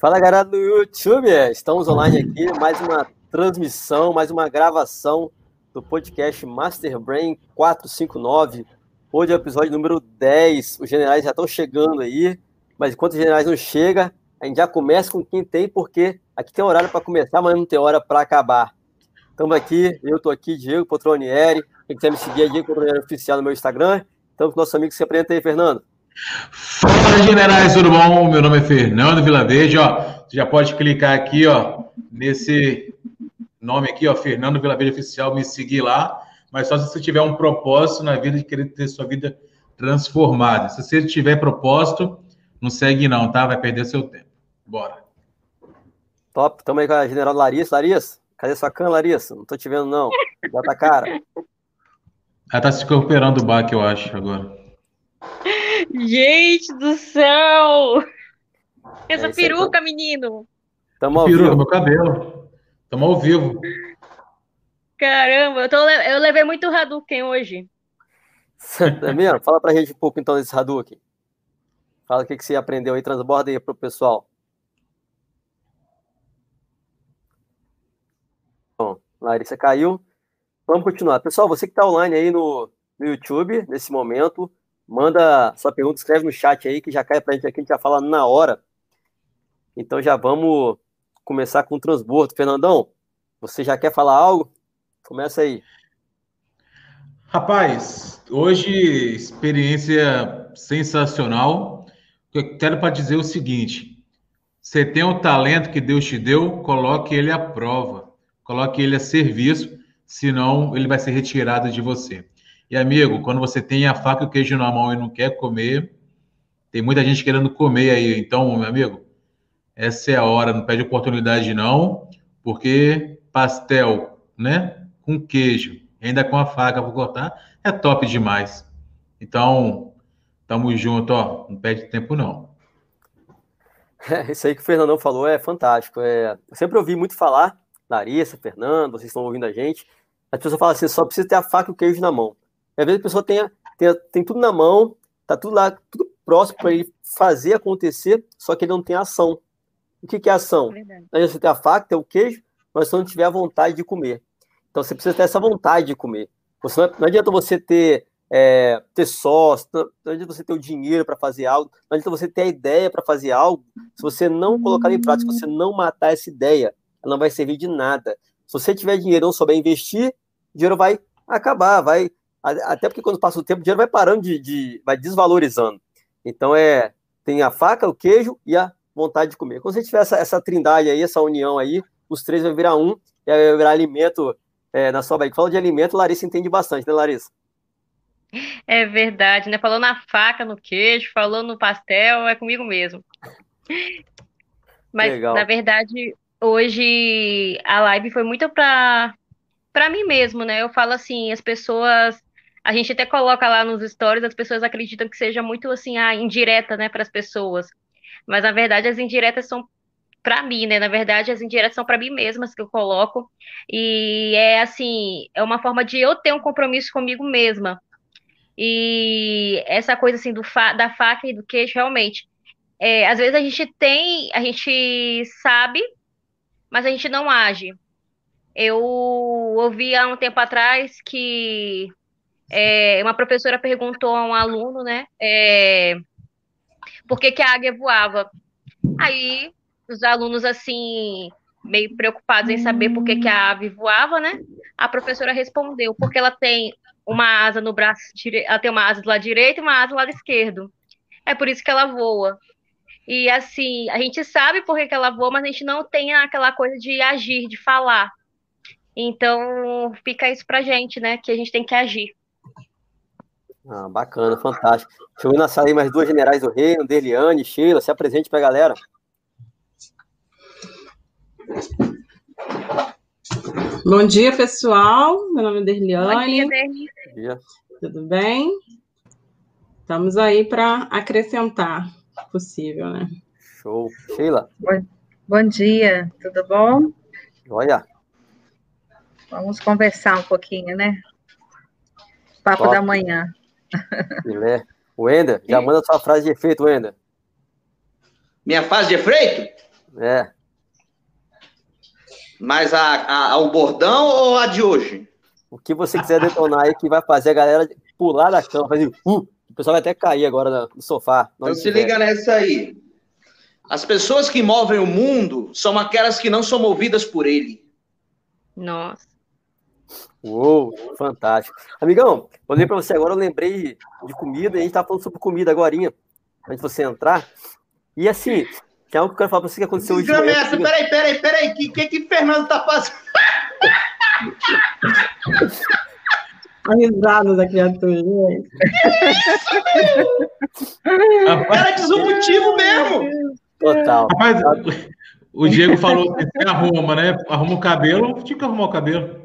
Fala galera do YouTube, estamos online aqui, mais uma transmissão, mais uma gravação do podcast Master Brain 459. Hoje é o episódio número 10. Os generais já estão chegando aí, mas enquanto os generais não chegam, a gente já começa com quem tem, porque aqui tem horário para começar, mas não tem hora para acabar. Estamos aqui, eu estou aqui, Diego Potronieri. Quem quiser me seguir é Diego Potronieri Oficial no meu Instagram. Estamos com nosso amigo que se apresenta aí, Fernando. Fala, generais, tudo bom? Meu nome é Fernando Vilaverde, ó. Você já pode clicar aqui, ó, nesse nome aqui, ó, Fernando Vilaverde Oficial, me seguir lá. Mas só se você tiver um propósito na vida de querer ter sua vida transformada. Se você tiver propósito, não segue não, tá? Vai perder seu tempo. Bora. Top, estamos aí com a general Larissa. Larissa, cadê sua cana, Larissa? Não tô te vendo, não. Já tá cara. Ela tá se recuperando do baque, eu acho, agora. Gente do céu! Essa é peruca, menino! Tamo ao peruca, vivo. meu cabelo. Tamo ao vivo. Caramba, eu, tô, eu levei muito Hadouken hoje. É mesmo? Fala pra gente um pouco então desse Hadouken. Fala o que, que você aprendeu aí, transborda aí pro pessoal. Bom, Larissa caiu. Vamos continuar. Pessoal, você que está online aí no, no YouTube, nesse momento, Manda sua pergunta, escreve no chat aí, que já cai pra gente aqui, a gente já fala na hora. Então já vamos começar com o transbordo. Fernandão, você já quer falar algo? Começa aí. Rapaz, hoje experiência sensacional. Eu quero para dizer o seguinte: você tem o talento que Deus te deu, coloque ele à prova, coloque ele a serviço, senão ele vai ser retirado de você. E, amigo, quando você tem a faca e o queijo na mão e não quer comer, tem muita gente querendo comer aí. Então, meu amigo, essa é a hora, não pede oportunidade não, porque pastel, né, com queijo, ainda com a faca para cortar, é top demais. Então, tamo junto, ó, não perde tempo não. É, isso aí que o Fernandão falou é fantástico. É, eu sempre ouvi muito falar, Larissa, Fernando, vocês estão ouvindo a gente, as pessoas falam assim, só precisa ter a faca e o queijo na mão. Às vezes a pessoa tem, tem, tem tudo na mão, tá tudo lá, tudo próximo para ele fazer acontecer, só que ele não tem ação. O que, que é ação? É você tem a faca, tem o queijo, mas você não tiver a vontade de comer. Então você precisa ter essa vontade de comer. Você não, não adianta você ter, é, ter sócio, não, não adianta você ter o dinheiro para fazer algo, não adianta você ter a ideia para fazer algo, se você não colocar em prática, se você não matar essa ideia, ela não vai servir de nada. Se você tiver dinheiro e não souber investir, o dinheiro vai acabar, vai até porque quando passa o tempo, o dinheiro vai parando de, de, vai desvalorizando. Então é tem a faca, o queijo e a vontade de comer. Quando você tiver essa, essa trindade aí, essa união aí, os três vai virar um e vai virar alimento é, na sua barriga. Fala de alimento, Larissa entende bastante, né, Larissa? É verdade, né? Falou na faca, no queijo, falou no pastel, é comigo mesmo. Mas, Legal. na verdade, hoje a live foi muito para para mim mesmo, né? Eu falo assim, as pessoas a gente até coloca lá nos stories, as pessoas acreditam que seja muito assim, a indireta, né, para as pessoas. Mas na verdade as indiretas são para mim, né? Na verdade, as indiretas são para mim mesmas que eu coloco. E é assim, é uma forma de eu ter um compromisso comigo mesma. E essa coisa assim do fa da faca e do queijo, realmente. É, às vezes a gente tem, a gente sabe, mas a gente não age. Eu ouvi há um tempo atrás que é, uma professora perguntou a um aluno, né, é, por que, que a águia voava. Aí os alunos, assim, meio preocupados em saber por que, que a ave voava, né? A professora respondeu, porque ela tem uma asa no braço ela tem uma asa do lado direito e uma asa do lado esquerdo. É por isso que ela voa. E assim, a gente sabe por que, que ela voa, mas a gente não tem aquela coisa de agir, de falar. Então, fica isso pra gente, né? Que a gente tem que agir. Ah, bacana, fantástico. Deixa eu ir na sala aí mais duas generais do reino, Deliane, Sheila, se apresente para a galera. Bom dia, pessoal. Meu nome é Derliane. Bom dia, Derliane. Tudo bem? Estamos aí para acrescentar possível, né? Show. Sheila. Bom, bom dia, tudo bom? Olha. Vamos conversar um pouquinho, né? Papo Top. da manhã. Filé. Wender, já manda sua frase de efeito, Wender. Minha frase de efeito? É. Mas a, a, o bordão ou a de hoje? O que você quiser detonar aí que vai fazer a galera pular da cama, fazer uh, o pessoal vai até cair agora no sofá. Então se liga nessa aí. As pessoas que movem o mundo são aquelas que não são movidas por ele. Nossa. Uou, fantástico. Amigão, olhei para você agora, eu lembrei de comida, e a gente tava falando sobre comida agora, antes de você entrar. E assim, tem algo que eu quero falar para você que aconteceu hoje. Desgraça, peraí, peraí, peraí, o que, que que Fernando tá fazendo? A risada da criatura. Era disruptivo mesmo. Total. Rapaz, o Diego falou que você arruma, né? Arruma o cabelo, tinha que arrumar o cabelo.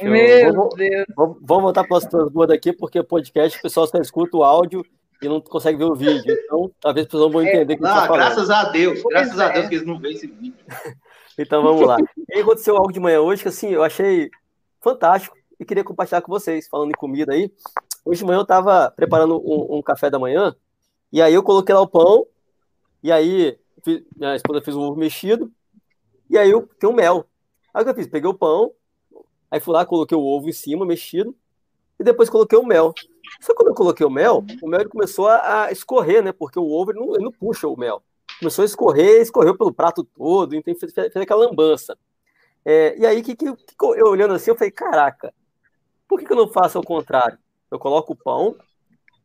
Meu vamos, Deus. Vamos, vamos voltar para as duas daqui, porque o podcast o pessoal só escuta o áudio e não consegue ver o vídeo. Então, talvez as pessoas vão entender é, que tá Graças a Deus, graças é. a Deus que eles não veem esse vídeo. então vamos lá. E aconteceu algo de manhã hoje que assim, eu achei fantástico e queria compartilhar com vocês, falando em comida aí. Hoje de manhã eu estava preparando um, um, café da manhã, e aí eu coloquei lá o pão, e aí fiz, minha esposa fez um ovo mexido, e aí eu tenho mel. Aí o que eu fiz? Peguei o pão, aí fui lá, coloquei o ovo em cima, mexido, e depois coloquei o mel. Só que quando eu coloquei o mel, o mel começou a, a, escorrer, né? Porque o ovo ele não, ele não, puxa o mel. Começou a escorrer, escorreu pelo prato todo, então fez, fez aquela lambança. É, e aí, que, que, que, eu olhando assim, eu falei, caraca, por que, que eu não faço ao contrário? Eu coloco o pão,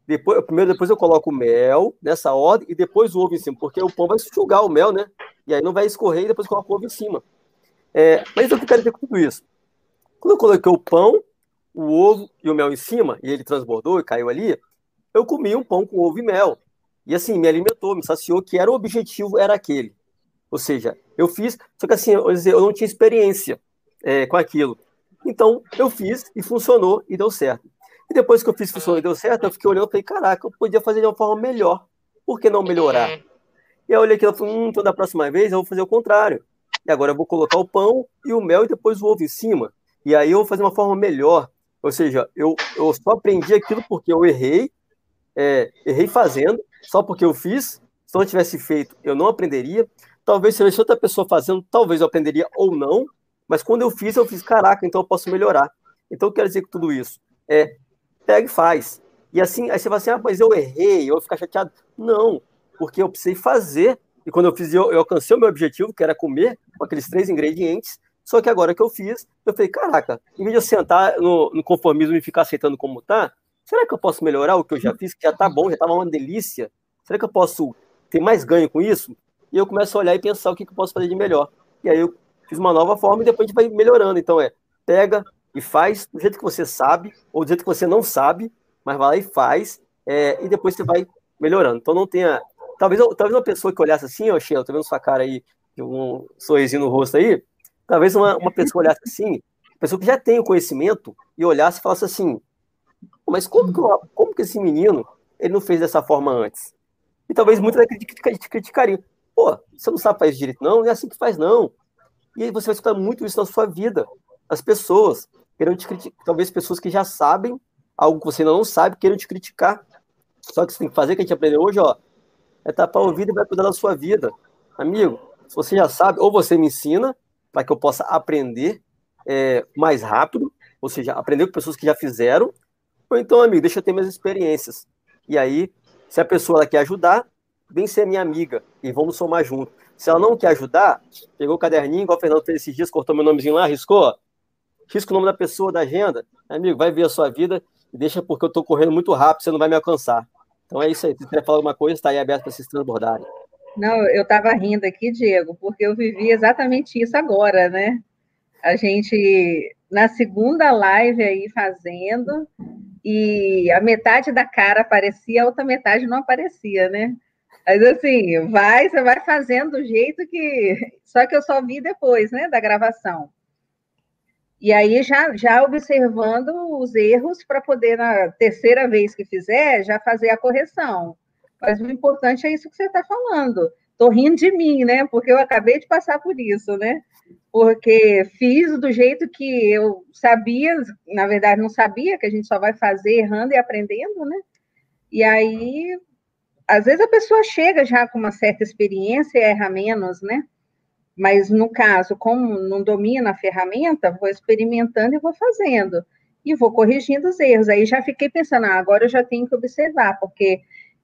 depois, primeiro depois eu coloco o mel nessa ordem e depois o ovo em cima, porque o pão vai sugar o mel, né? E aí não vai escorrer e depois coloco o ovo em cima. É, mas eu quero dizer com tudo isso? Quando eu coloquei o pão, o ovo e o mel em cima, e ele transbordou e caiu ali, eu comi um pão com ovo e mel. E assim, me alimentou, me saciou, que era o objetivo, era aquele. Ou seja, eu fiz, só que assim, eu, não tinha experiência é, com aquilo. Então, eu fiz e funcionou e deu certo. E depois que eu fiz funcionou e deu certo, eu fiquei olhando e falei, caraca, eu podia fazer de uma forma melhor. Por que não melhorar? E aí eu olhei aquilo e falei, hum, então da próxima vez eu vou fazer o contrário. E agora eu vou colocar o pão e o mel e depois o ovo em cima. E aí eu vou fazer uma forma melhor. Ou seja, eu, eu só aprendi aquilo porque eu errei, é, errei fazendo, só porque eu fiz. Se eu não tivesse feito, eu não aprenderia. Talvez se tivesse outra pessoa fazendo, talvez eu aprenderia ou não, mas quando eu fiz, eu fiz, caraca, então eu posso melhorar. Então eu quero dizer que tudo isso é pega e faz. E assim, aí você vai assim, ah, mas eu errei, eu vou ficar chateado. Não, porque eu precisei fazer, e quando eu fiz, eu, eu alcancei o meu objetivo, que era comer com aqueles três ingredientes, só que agora que eu fiz, eu falei, caraca, em vez de eu sentar no, no conformismo e ficar aceitando como tá, será que eu posso melhorar o que eu já fiz, que já tá bom, já tava uma delícia? Será que eu posso ter mais ganho com isso? e eu começo a olhar e pensar o que, que eu posso fazer de melhor. E aí eu fiz uma nova forma e depois a gente vai melhorando. Então é, pega e faz do jeito que você sabe, ou do jeito que você não sabe, mas vai lá e faz, é, e depois você vai melhorando. Então não tenha. Talvez, talvez uma pessoa que olhasse assim, ó, Sheila, tô vendo sua cara aí, um sorrisinho no rosto aí, talvez uma, uma pessoa olhasse assim, pessoa que já tem o conhecimento, e olhasse e falasse assim, mas como que, como que esse menino ele não fez dessa forma antes? E talvez muitas criticariam. Pô, você não sabe fazer direito, não? Não é assim que faz, não. E aí você vai escutar muito isso na sua vida. As pessoas querendo te criticar, talvez pessoas que já sabem algo que você ainda não sabe, queiram te criticar. Só que você tem que fazer, que a gente aprendeu hoje, ó, é tapar o ouvido e vai cuidar da sua vida. Amigo, se você já sabe, ou você me ensina, para que eu possa aprender é, mais rápido, ou seja, aprender com pessoas que já fizeram, ou então, amigo, deixa eu ter minhas experiências. E aí, se a pessoa quer ajudar, vem ser minha amiga e vamos somar junto. Se ela não quer ajudar, pegou o caderninho, igual o Fernando fez esses dias, cortou meu nomezinho lá, riscou, risca o nome da pessoa da agenda, amigo, vai ver a sua vida e deixa porque eu tô correndo muito rápido, você não vai me alcançar. Então é isso aí. Se quiser falar alguma coisa, está aí aberto para vocês transbordarem. Não, eu estava rindo aqui, Diego, porque eu vivi exatamente isso agora, né? A gente, na segunda live aí fazendo, e a metade da cara aparecia, a outra metade não aparecia, né? Mas assim, vai, você vai fazendo do jeito que. Só que eu só vi depois, né, da gravação. E aí já, já observando os erros para poder, na terceira vez que fizer, já fazer a correção. Mas o importante é isso que você está falando. Estou rindo de mim, né? Porque eu acabei de passar por isso, né? Porque fiz do jeito que eu sabia, na verdade não sabia, que a gente só vai fazer errando e aprendendo, né? E aí às vezes a pessoa chega já com uma certa experiência e erra menos, né? Mas no caso, como não domina a ferramenta, vou experimentando e vou fazendo. E vou corrigindo os erros. Aí já fiquei pensando, ah, agora eu já tenho que observar, porque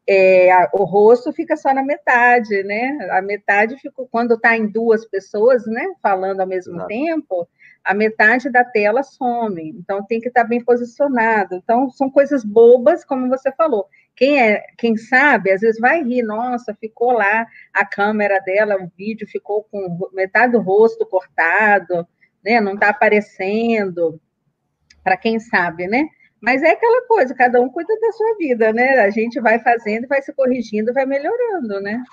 é, a, o rosto fica só na metade, né? A metade ficou, quando está em duas pessoas, né, falando ao mesmo Exato. tempo, a metade da tela some. Então tem que estar tá bem posicionado. Então são coisas bobas, como você falou. Quem é, quem sabe, às vezes vai rir, nossa, ficou lá a câmera dela, o vídeo ficou com metade do rosto cortado, né? Não está aparecendo. Para quem sabe, né? Mas é aquela coisa, cada um cuida da sua vida, né? A gente vai fazendo, vai se corrigindo, vai melhorando, né?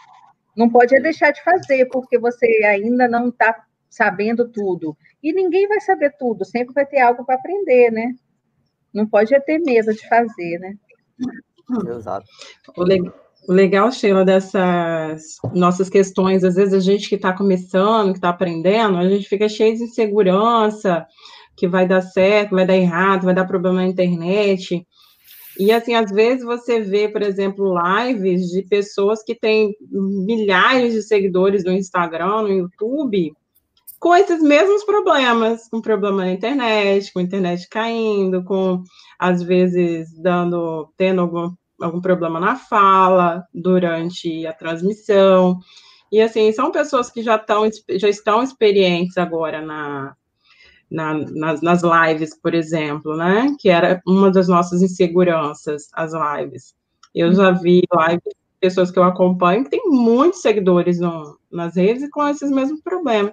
Não pode é deixar de fazer, porque você ainda não está sabendo tudo. E ninguém vai saber tudo, sempre vai ter algo para aprender, né? Não pode ter medo de fazer, né? Exato. O legal, Sheila, dessas nossas questões, às vezes a gente que está começando, que está aprendendo, a gente fica cheio de insegurança, que vai dar certo, vai dar errado, vai dar problema na internet. E assim, às vezes você vê, por exemplo, lives de pessoas que têm milhares de seguidores no Instagram, no YouTube, com esses mesmos problemas, com problema na internet, com internet caindo, com às vezes dando, tendo algum, algum problema na fala durante a transmissão. E assim, são pessoas que já estão, já estão experientes agora na, na, nas, nas lives, por exemplo, né? Que era uma das nossas inseguranças, as lives. Eu já vi lives de pessoas que eu acompanho que tem muitos seguidores no, nas redes e com esses mesmos problemas.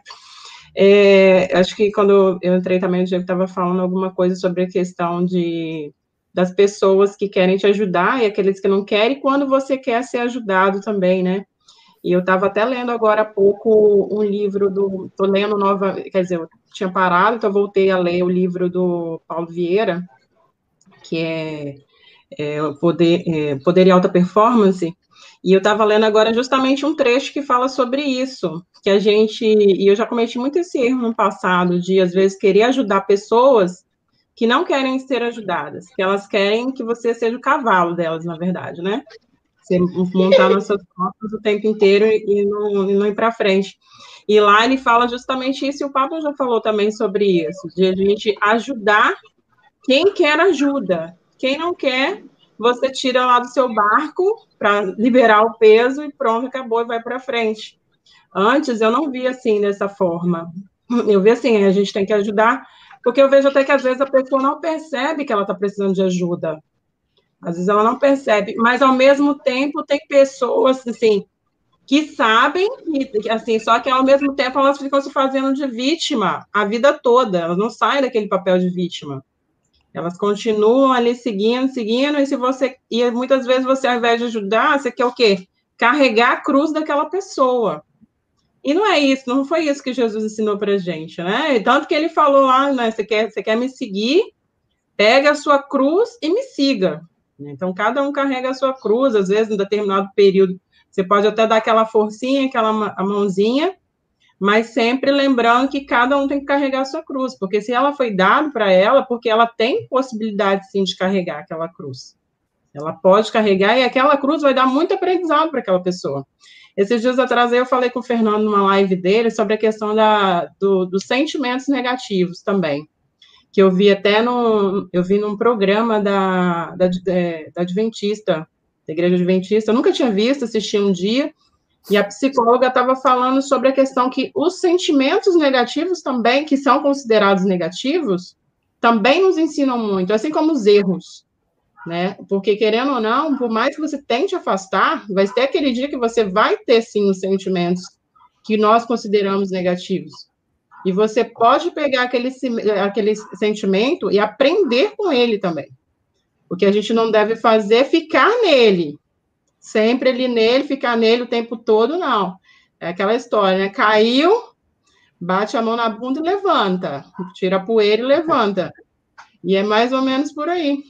É, acho que quando eu entrei também, o Diego estava falando alguma coisa sobre a questão de das pessoas que querem te ajudar e aqueles que não querem, quando você quer ser ajudado também, né? E eu estava até lendo agora há pouco um livro do. Estou lendo nova. Quer dizer, eu tinha parado, então voltei a ler o livro do Paulo Vieira, que é, é Poder, é, Poder e Alta Performance. E eu estava lendo agora justamente um trecho que fala sobre isso, que a gente, e eu já cometi muito esse erro no passado, de às vezes querer ajudar pessoas que não querem ser ajudadas, que elas querem que você seja o cavalo delas, na verdade, né? Você montar nas suas costas o tempo inteiro e não, e não ir para frente. E lá ele fala justamente isso, e o Pablo já falou também sobre isso, de a gente ajudar quem quer ajuda. Quem não quer, você tira lá do seu barco para liberar o peso e pronto, acabou e vai para frente. Antes eu não via assim dessa forma. Eu vi assim, a gente tem que ajudar, porque eu vejo até que às vezes a pessoa não percebe que ela está precisando de ajuda. Às vezes ela não percebe, mas ao mesmo tempo tem pessoas assim que sabem, e, assim, só que ao mesmo tempo elas ficam se fazendo de vítima a vida toda, elas não saem daquele papel de vítima. Elas continuam ali seguindo, seguindo, e se você e muitas vezes você ao invés de ajudar, você quer o quê? Carregar a cruz daquela pessoa. E não é isso, não foi isso que Jesus ensinou para gente, né? Tanto que ele falou lá, né? Você quer, você quer me seguir? Pega a sua cruz e me siga. Então, cada um carrega a sua cruz, às vezes, em determinado período, você pode até dar aquela forcinha, aquela mãozinha, mas sempre lembrando que cada um tem que carregar a sua cruz, porque se ela foi dada para ela, porque ela tem possibilidade, sim, de carregar aquela cruz. Ela pode carregar e aquela cruz vai dar muito aprendizado para aquela pessoa. Esses dias atrás eu falei com o Fernando numa live dele sobre a questão da, do, dos sentimentos negativos também que eu vi até no, eu vi num programa da, da, é, da Adventista, da Igreja Adventista, eu nunca tinha visto, assisti um dia, e a psicóloga estava falando sobre a questão que os sentimentos negativos também, que são considerados negativos, também nos ensinam muito, assim como os erros, né? Porque, querendo ou não, por mais que você tente afastar, vai ter aquele dia que você vai ter, sim, os sentimentos que nós consideramos negativos. E você pode pegar aquele, aquele sentimento e aprender com ele também. O que a gente não deve fazer é ficar nele. Sempre ali nele, ficar nele o tempo todo, não. É aquela história, né? Caiu, bate a mão na bunda e levanta. Tira a poeira e levanta. E é mais ou menos por aí.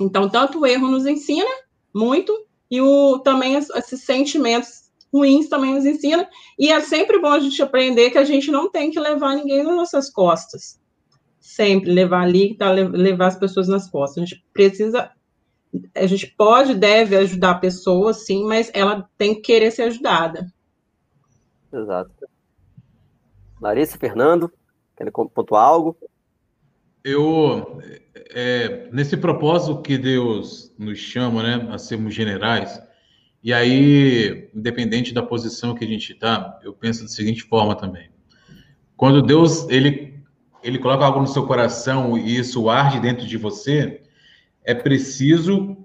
Então, tanto o erro nos ensina muito, e o, também esses sentimentos ruins também nos ensina, e é sempre bom a gente aprender que a gente não tem que levar ninguém nas nossas costas. Sempre levar ali, tá, levar as pessoas nas costas. A gente precisa, a gente pode, deve ajudar a pessoa, sim, mas ela tem que querer ser ajudada. Exato. Larissa, Fernando, querem pontuar algo? Eu, é, nesse propósito que Deus nos chama, né, a sermos generais, e aí, independente da posição que a gente está, eu penso da seguinte forma também. Quando Deus, ele, ele coloca algo no seu coração e isso arde dentro de você, é preciso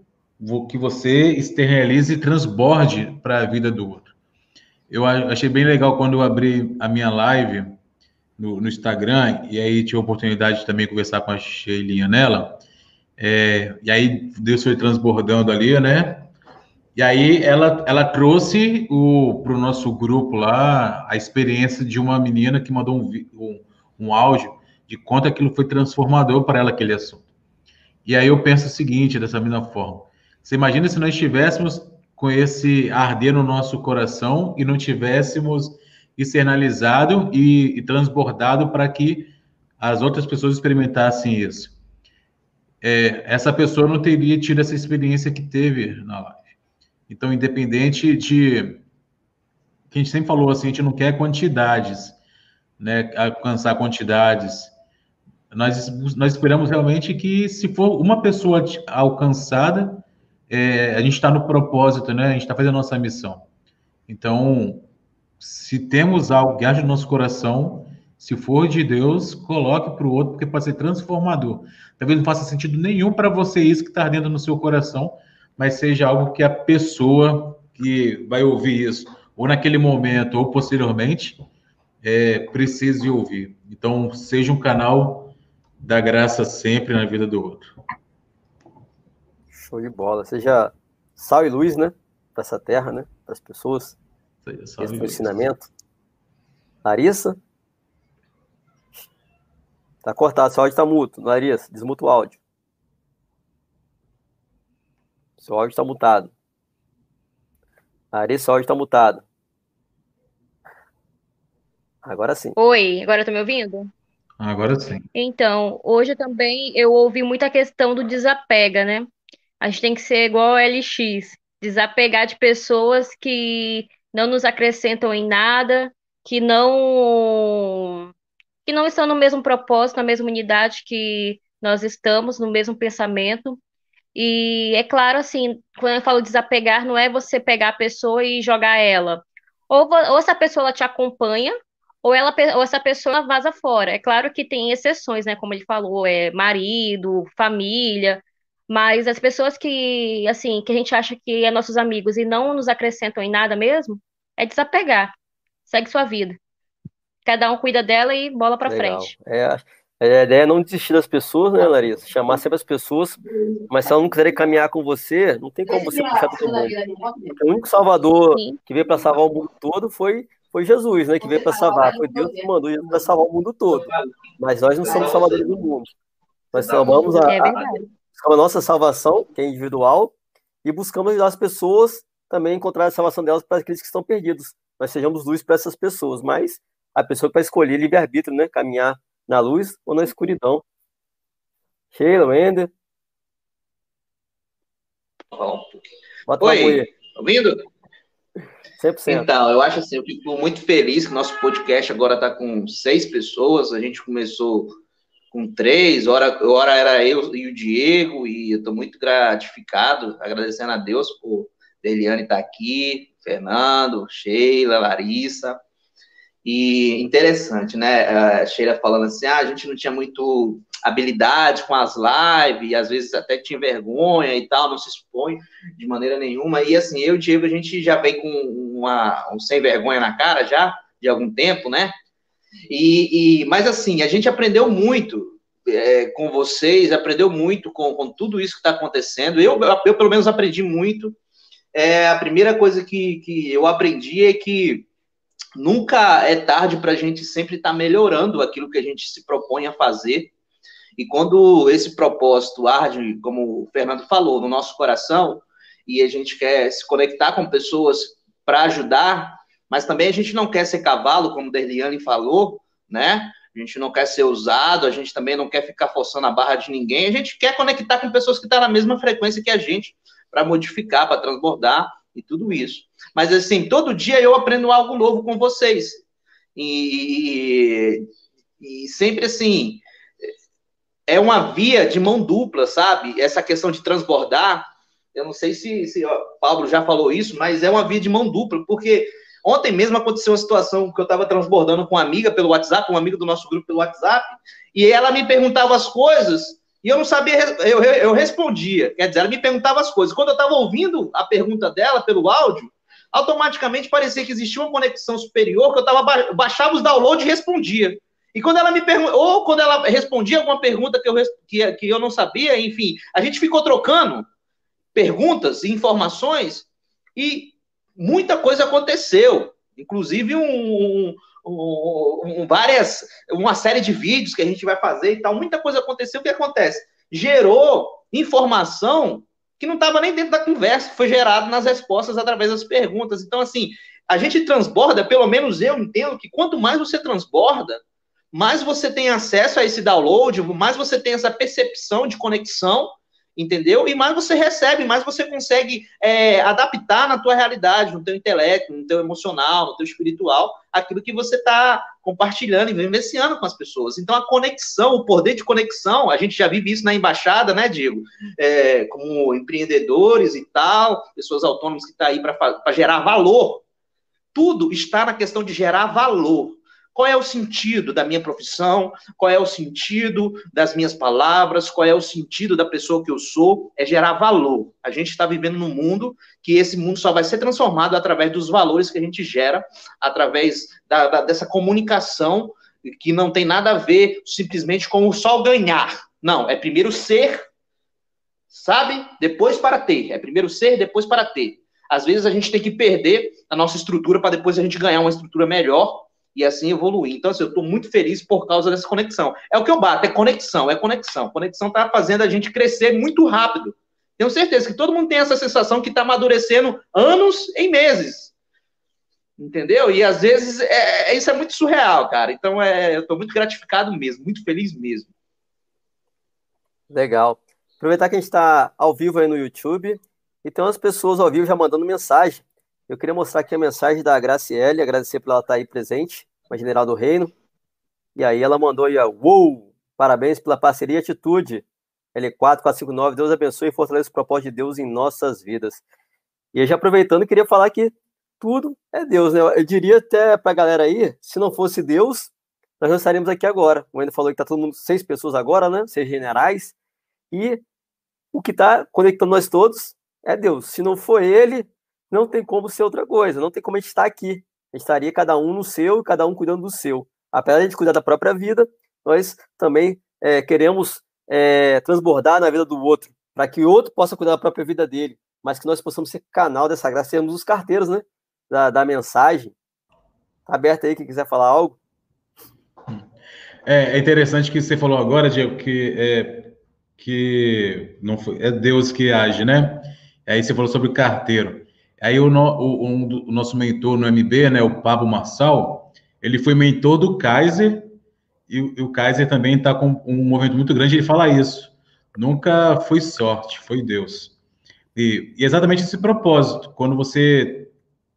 que você externalize e transborde para a vida do outro. Eu achei bem legal quando eu abri a minha live no, no Instagram, e aí tive a oportunidade de também conversar com a Sheilinha nela, é, e aí Deus foi transbordando ali, né? E aí ela, ela trouxe para o nosso grupo lá a experiência de uma menina que mandou um, um, um áudio de quanto aquilo foi transformador para ela aquele assunto. E aí eu penso o seguinte, dessa mesma forma. Você imagina se nós estivéssemos com esse arder no nosso coração e não tivéssemos externalizado e, e transbordado para que as outras pessoas experimentassem isso. É, essa pessoa não teria tido essa experiência que teve na. Então, independente de que a gente sempre falou assim, a gente não quer quantidades, né, alcançar quantidades. Nós, nós esperamos realmente que, se for uma pessoa alcançada, é, a gente está no propósito, né? A gente está fazendo a nossa missão. Então, se temos algo que age no nosso coração, se for de Deus, coloque para o outro, porque pode ser transformador. Talvez não faça sentido nenhum para você isso que está dentro no seu coração, mas seja algo que a pessoa que vai ouvir isso, ou naquele momento, ou posteriormente, é, precise ouvir. Então, seja um canal da graça sempre na vida do outro. Show de bola. Seja sal e luz, né? Para essa terra, né? Para as pessoas. Esse foi o ensinamento. Larissa? Tá cortado, seu áudio tá mudo. Larissa, desmuta o áudio. Seu áudio está mutado. Larissa, seu áudio está mutado. Agora sim. Oi, agora tá me ouvindo? Agora sim. Então, hoje também eu ouvi muita questão do desapega, né? A gente tem que ser igual ao LX, desapegar de pessoas que não nos acrescentam em nada, que não que não estão no mesmo propósito, na mesma unidade que nós estamos, no mesmo pensamento. E é claro, assim, quando eu falo desapegar, não é você pegar a pessoa e jogar ela. Ou, ou essa pessoa te acompanha, ou, ela, ou essa pessoa vaza fora. É claro que tem exceções, né? Como ele falou, é marido, família, mas as pessoas que, assim, que a gente acha que é nossos amigos e não nos acrescentam em nada mesmo, é desapegar. Segue sua vida. Cada um cuida dela e bola para frente. É, a ideia é não desistir das pessoas, né, Larissa? Chamar sempre as pessoas, mas se elas não quiserem caminhar com você, não tem como você puxar todo mundo. O único salvador Sim. que veio para salvar o mundo todo foi, foi Jesus, né? Que veio para salvar. Foi Deus que mandou Jesus para salvar o mundo todo. Mas nós não somos salvadores do mundo. Nós salvamos a, é a, a nossa salvação, que é individual, e buscamos ajudar as pessoas também a encontrar a salvação delas para aqueles que estão perdidos. Nós sejamos luz para essas pessoas, mas a pessoa vai escolher livre-arbítrio, né? Caminhar na luz ou na escuridão. Sheila, Wender. Bota Oi, ouvindo? 100%. Então, eu acho assim, eu fico muito feliz que nosso podcast agora está com seis pessoas. A gente começou com três, hora, hora era eu e o Diego, e eu estou muito gratificado, agradecendo a Deus por Eliane estar tá aqui, Fernando, Sheila, Larissa. E interessante, né? A Sheila falando assim: ah, a gente não tinha muito habilidade com as lives, e às vezes até tinha vergonha e tal, não se expõe de maneira nenhuma. E assim, eu e o Diego, a gente já vem com uma, um sem vergonha na cara já, de algum tempo, né? E, e, mas assim, a gente aprendeu muito é, com vocês, aprendeu muito com, com tudo isso que está acontecendo. Eu, eu, pelo menos, aprendi muito. É, a primeira coisa que, que eu aprendi é que nunca é tarde para a gente sempre estar tá melhorando aquilo que a gente se propõe a fazer. E quando esse propósito arde, como o Fernando falou, no nosso coração, e a gente quer se conectar com pessoas para ajudar, mas também a gente não quer ser cavalo, como Derliane falou, né? A gente não quer ser usado, a gente também não quer ficar forçando a barra de ninguém, a gente quer conectar com pessoas que estão na mesma frequência que a gente, para modificar, para transbordar e tudo isso. Mas assim, todo dia eu aprendo algo novo com vocês. e, e sempre assim, é uma via de mão dupla, sabe? Essa questão de transbordar, eu não sei se, se o Pablo já falou isso, mas é uma via de mão dupla, porque ontem mesmo aconteceu uma situação que eu estava transbordando com uma amiga pelo WhatsApp, uma amiga do nosso grupo pelo WhatsApp, e ela me perguntava as coisas e eu não sabia, eu, eu respondia. Quer dizer, ela me perguntava as coisas. Quando eu estava ouvindo a pergunta dela pelo áudio, automaticamente parecia que existia uma conexão superior, que eu tava, baixava os downloads e respondia. E quando ela me pergunta, ou quando ela respondia alguma pergunta que eu, que, que eu não sabia, enfim, a gente ficou trocando perguntas e informações e muita coisa aconteceu. Inclusive um, várias, uma série de vídeos que a gente vai fazer e tal. Muita coisa aconteceu. O que acontece? Gerou informação que não estava nem dentro da conversa, foi gerado nas respostas através das perguntas. Então, assim, a gente transborda, pelo menos eu entendo que quanto mais você transborda, mais você tem acesso a esse download, mais você tem essa percepção de conexão, entendeu? E mais você recebe, mais você consegue é, adaptar na tua realidade, no teu intelecto, no teu emocional, no teu espiritual, aquilo que você está compartilhando e vivenciando com as pessoas. Então, a conexão, o poder de conexão, a gente já vive isso na embaixada, né, Diego? É, como empreendedores e tal, pessoas autônomas que estão tá aí para gerar valor. Tudo está na questão de gerar valor. Qual é o sentido da minha profissão? Qual é o sentido das minhas palavras? Qual é o sentido da pessoa que eu sou? É gerar valor. A gente está vivendo num mundo que esse mundo só vai ser transformado através dos valores que a gente gera, através da, da, dessa comunicação que não tem nada a ver simplesmente com o só ganhar. Não, é primeiro ser, sabe? Depois para ter. É primeiro ser, depois para ter. Às vezes a gente tem que perder a nossa estrutura para depois a gente ganhar uma estrutura melhor e assim evoluir. Então, assim, eu estou muito feliz por causa dessa conexão. É o que eu bato, é conexão, é conexão. Conexão está fazendo a gente crescer muito rápido. Tenho certeza que todo mundo tem essa sensação que está amadurecendo anos em meses. Entendeu? E às vezes é, é, isso é muito surreal, cara. Então é, eu estou muito gratificado mesmo, muito feliz mesmo. Legal. Aproveitar que a gente está ao vivo aí no YouTube e tem umas pessoas ao vivo já mandando mensagem. Eu queria mostrar aqui a mensagem da Graciele, agradecer por ela estar aí presente, uma general do reino. E aí ela mandou aí, uou, parabéns pela parceria e atitude. L4, 459, Deus abençoe e fortaleça o propósito de Deus em nossas vidas. E já aproveitando, queria falar que tudo é Deus, né? Eu diria até para a galera aí, se não fosse Deus, nós não estaríamos aqui agora. O Wendel falou que está todo mundo, seis pessoas agora, né? Seis generais. E o que está conectando nós todos é Deus. Se não for Ele, não tem como ser outra coisa, não tem como a gente estar aqui. A gente estaria cada um no seu, cada um cuidando do seu. Apesar de cuidar da própria vida, nós também é, queremos é, transbordar na vida do outro, para que o outro possa cuidar da própria vida dele, mas que nós possamos ser canal dessa graça, sermos os carteiros, né? Da, da mensagem. Tá aberto aí, quem quiser falar algo. É, é interessante que você falou agora, Diego, que, é, que não foi, é Deus que age, né? Aí você falou sobre carteiro. Aí o, no, o, um, o nosso mentor no MB, né, o Pablo Marçal, ele foi mentor do Kaiser, e, e o Kaiser também está com um movimento muito grande, ele fala isso. Nunca foi sorte, foi Deus. E, e exatamente esse propósito, quando você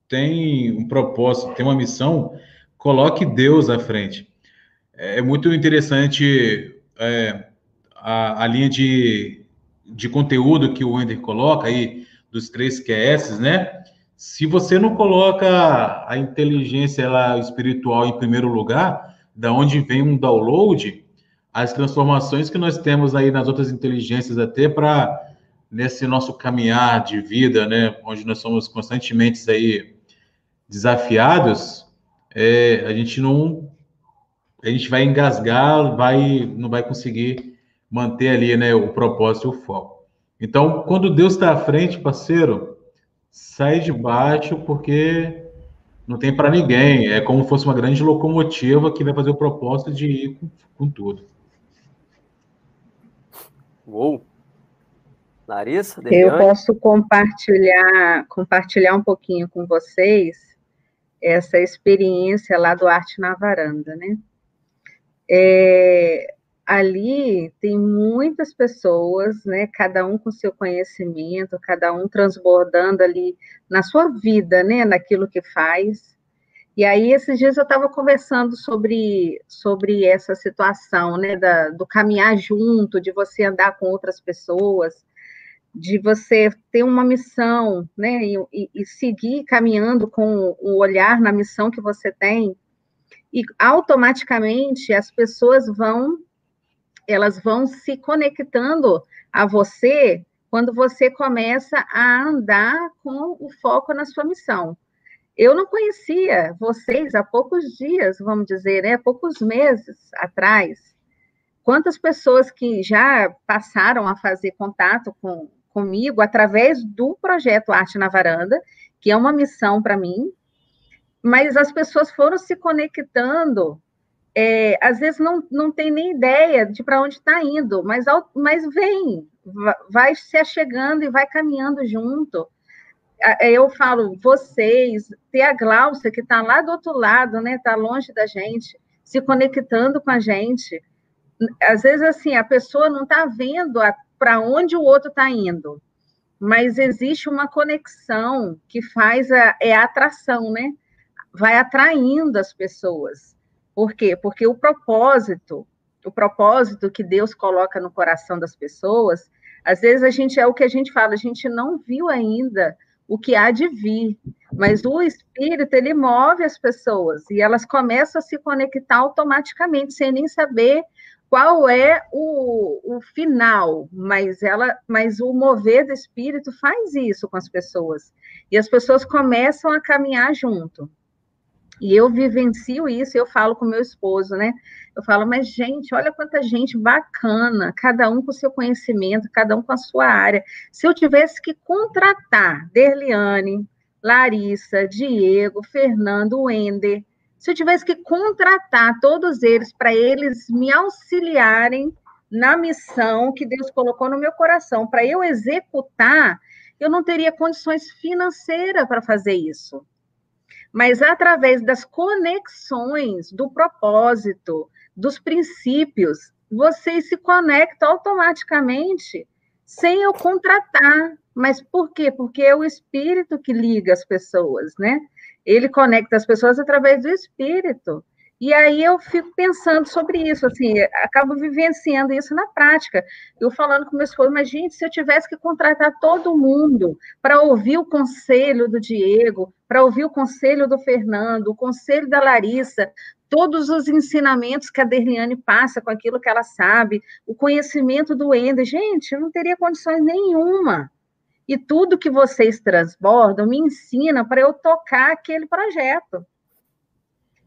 tem um propósito, tem uma missão, coloque Deus à frente. É, é muito interessante é, a, a linha de, de conteúdo que o Wender coloca aí, dos três QS, né? Se você não coloca a inteligência ela, espiritual em primeiro lugar, da onde vem um download, as transformações que nós temos aí nas outras inteligências até para nesse nosso caminhar de vida, né, onde nós somos constantemente aí desafiados, é, a gente não a gente vai engasgar, vai não vai conseguir manter ali, né, o propósito e o foco. Então, quando Deus está à frente, parceiro, sai de baixo porque não tem para ninguém. É como se fosse uma grande locomotiva que vai fazer o propósito de ir com, com tudo. Uou! Larissa, Eu posso compartilhar, compartilhar um pouquinho com vocês essa experiência lá do Arte na Varanda, né? É, ali tem muitas pessoas, né, cada um com seu conhecimento, cada um transbordando ali na sua vida, né, naquilo que faz. E aí, esses dias eu estava conversando sobre, sobre essa situação, né, da, do caminhar junto, de você andar com outras pessoas, de você ter uma missão, né, e, e seguir caminhando com o olhar na missão que você tem, e automaticamente as pessoas vão, elas vão se conectando a você quando você começa a andar com o foco na sua missão. Eu não conhecia vocês há poucos dias, vamos dizer, né, poucos meses atrás. Quantas pessoas que já passaram a fazer contato com, comigo através do projeto Arte na Varanda, que é uma missão para mim, mas as pessoas foram se conectando, é, às vezes não, não tem nem ideia de para onde está indo, mas, mas vem, vai se achegando e vai caminhando junto. É, eu falo, vocês, ter a Glaucia, que está lá do outro lado, né, está longe da gente, se conectando com a gente. Às vezes, assim, a pessoa não está vendo para onde o outro está indo, mas existe uma conexão que faz a, é a atração, né? Vai atraindo as pessoas. Por quê? Porque o propósito, o propósito que Deus coloca no coração das pessoas, às vezes a gente é o que a gente fala, a gente não viu ainda o que há de vir. Mas o espírito, ele move as pessoas e elas começam a se conectar automaticamente, sem nem saber qual é o, o final, mas ela, mas o mover do espírito faz isso com as pessoas. E as pessoas começam a caminhar junto. E eu vivencio isso, eu falo com meu esposo, né? Eu falo, mas gente, olha quanta gente bacana, cada um com seu conhecimento, cada um com a sua área. Se eu tivesse que contratar Derliane, Larissa, Diego, Fernando, Wender, se eu tivesse que contratar todos eles para eles me auxiliarem na missão que Deus colocou no meu coração, para eu executar, eu não teria condições financeiras para fazer isso mas através das conexões, do propósito, dos princípios, vocês se conectam automaticamente sem eu contratar. Mas por quê? Porque é o espírito que liga as pessoas, né? Ele conecta as pessoas através do espírito. E aí eu fico pensando sobre isso, assim, acabo vivenciando isso na prática. Eu falando com meus esposo, mas gente, se eu tivesse que contratar todo mundo para ouvir o conselho do Diego, para ouvir o conselho do Fernando, o conselho da Larissa, todos os ensinamentos que a Derliane passa com aquilo que ela sabe, o conhecimento do Ender, gente, eu não teria condições nenhuma. E tudo que vocês transbordam me ensina para eu tocar aquele projeto.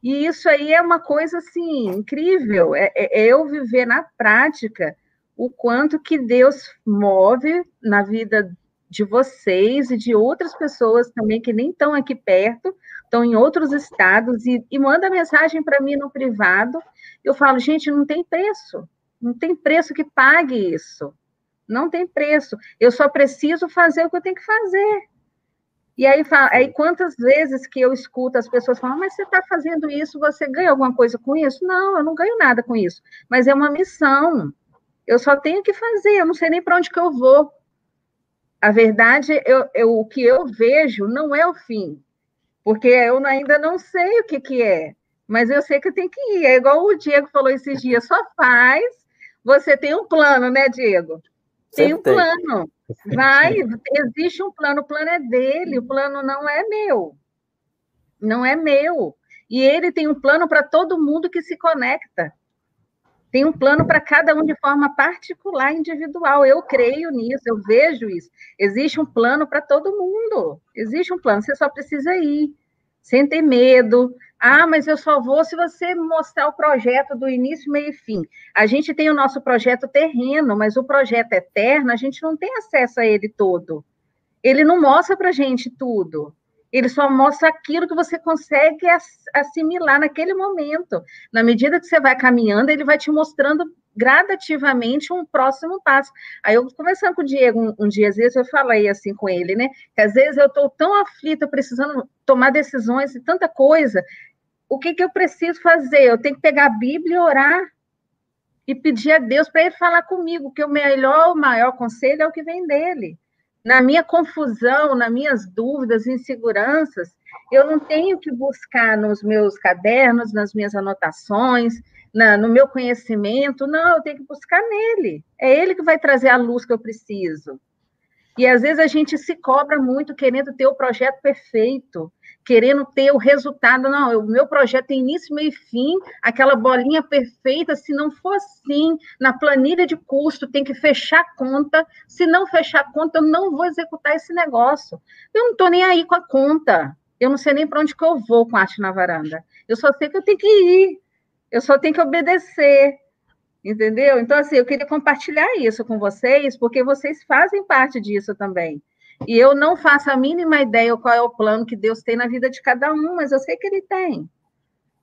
E isso aí é uma coisa assim incrível, é, é, é eu viver na prática o quanto que Deus move na vida de vocês e de outras pessoas também que nem estão aqui perto, estão em outros estados e, e manda mensagem para mim no privado. Eu falo, gente, não tem preço, não tem preço que pague isso, não tem preço. Eu só preciso fazer o que eu tenho que fazer. E aí, aí quantas vezes que eu escuto as pessoas falando, mas você está fazendo isso, você ganha alguma coisa com isso? Não, eu não ganho nada com isso. Mas é uma missão. Eu só tenho que fazer, eu não sei nem para onde que eu vou. A verdade, eu, eu, o que eu vejo não é o fim, porque eu ainda não sei o que, que é, mas eu sei que tem que ir. É igual o Diego falou esses dias, só faz. Você tem um plano, né, Diego? Tem um plano. Vai, existe um plano, o plano é dele, o plano não é meu. Não é meu. E ele tem um plano para todo mundo que se conecta. Tem um plano para cada um de forma particular, individual. Eu creio nisso, eu vejo isso. Existe um plano para todo mundo. Existe um plano, você só precisa ir, sem ter medo, ah, mas eu só vou se você mostrar o projeto do início, meio e fim. A gente tem o nosso projeto terreno, mas o projeto eterno, a gente não tem acesso a ele todo. Ele não mostra para a gente tudo. Ele só mostra aquilo que você consegue assimilar naquele momento. Na medida que você vai caminhando, ele vai te mostrando gradativamente um próximo passo. Aí eu conversando com o Diego um, um dia, às vezes eu falei assim com ele, né? Que às vezes eu estou tão aflita, precisando tomar decisões e tanta coisa, o que, que eu preciso fazer? Eu tenho que pegar a Bíblia e orar e pedir a Deus para ele falar comigo, que o melhor, o maior conselho é o que vem dele. Na minha confusão, nas minhas dúvidas, inseguranças, Eu não tenho que buscar nos meus cadernos, nas minhas anotações, na, no meu conhecimento, não, eu tenho que buscar nele. É ele que vai trazer a luz que eu preciso. E às vezes a gente se cobra muito querendo ter o projeto perfeito, querendo ter o resultado. Não, o meu projeto tem início, meio e fim, aquela bolinha perfeita. Se não for assim, na planilha de custo, tem que fechar a conta. Se não fechar a conta, eu não vou executar esse negócio. Eu não estou nem aí com a conta. Eu não sei nem para onde que eu vou com arte na varanda. Eu só sei que eu tenho que ir. Eu só tenho que obedecer. Entendeu? Então, assim, eu queria compartilhar isso com vocês, porque vocês fazem parte disso também. E eu não faço a mínima ideia qual é o plano que Deus tem na vida de cada um, mas eu sei que Ele tem.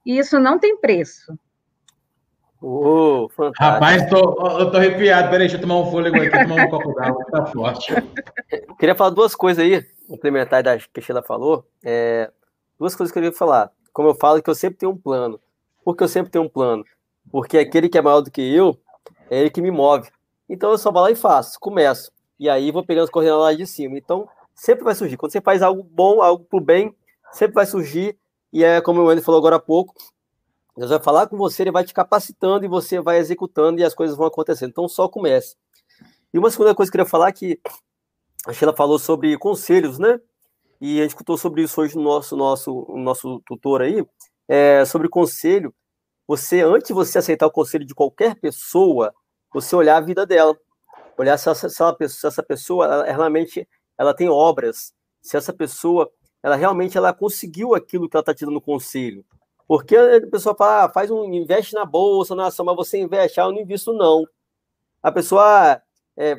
E isso não tem preço. Oh, Rapaz, tô, eu tô arrepiado. Peraí, deixa eu tomar um fôlego aqui, tomar um copo d'água, tá forte. Eu queria falar duas coisas aí, complementar da que a Sheila falou. É, duas coisas que eu queria falar. Como eu falo, que eu sempre tenho um plano. Por que eu sempre tenho um plano? Porque aquele que é maior do que eu, é ele que me move. Então eu só vou lá e faço, começo. E aí vou pegando as coordenadas lá de cima. Então sempre vai surgir. Quando você faz algo bom, algo pro bem, sempre vai surgir. E é como o Andy falou agora há pouco, Deus vai falar com você, ele vai te capacitando e você vai executando e as coisas vão acontecendo. Então só comece. E uma segunda coisa que eu queria falar é que a Sheila falou sobre conselhos, né? E a gente escutou sobre isso hoje no nosso, nosso, nosso tutor aí, é, sobre conselho você, antes de você aceitar o conselho de qualquer pessoa, você olhar a vida dela. Olhar se essa, se ela, se essa pessoa ela, realmente ela tem obras, se essa pessoa ela realmente ela conseguiu aquilo que ela está te dando conselho. Porque a pessoa fala, ah, faz um, investe na bolsa, na mas você investe, ah, eu não invisto, não. A pessoa é,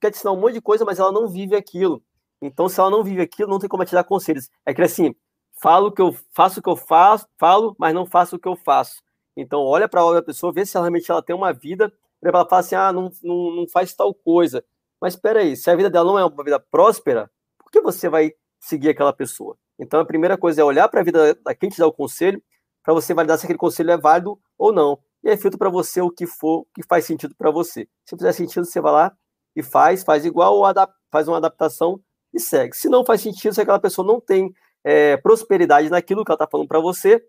quer te ensinar um monte de coisa, mas ela não vive aquilo. Então, se ela não vive aquilo, não tem como te dar conselhos. É que assim, falo que eu faço o que eu faço, falo, mas não faço o que eu faço. Então, olha para a obra da pessoa, vê se realmente ela tem uma vida, ela fala assim, ah, não, não, não faz tal coisa. Mas espera aí, se a vida dela não é uma vida próspera, por que você vai seguir aquela pessoa? Então, a primeira coisa é olhar para a vida da quem te dá o conselho, para você validar se aquele conselho é válido ou não. E aí filtra para você o que for, que faz sentido para você. Se fizer sentido, você vai lá e faz, faz igual ou faz uma adaptação e segue. Se não faz sentido, se aquela pessoa não tem é, prosperidade naquilo que ela está falando para você,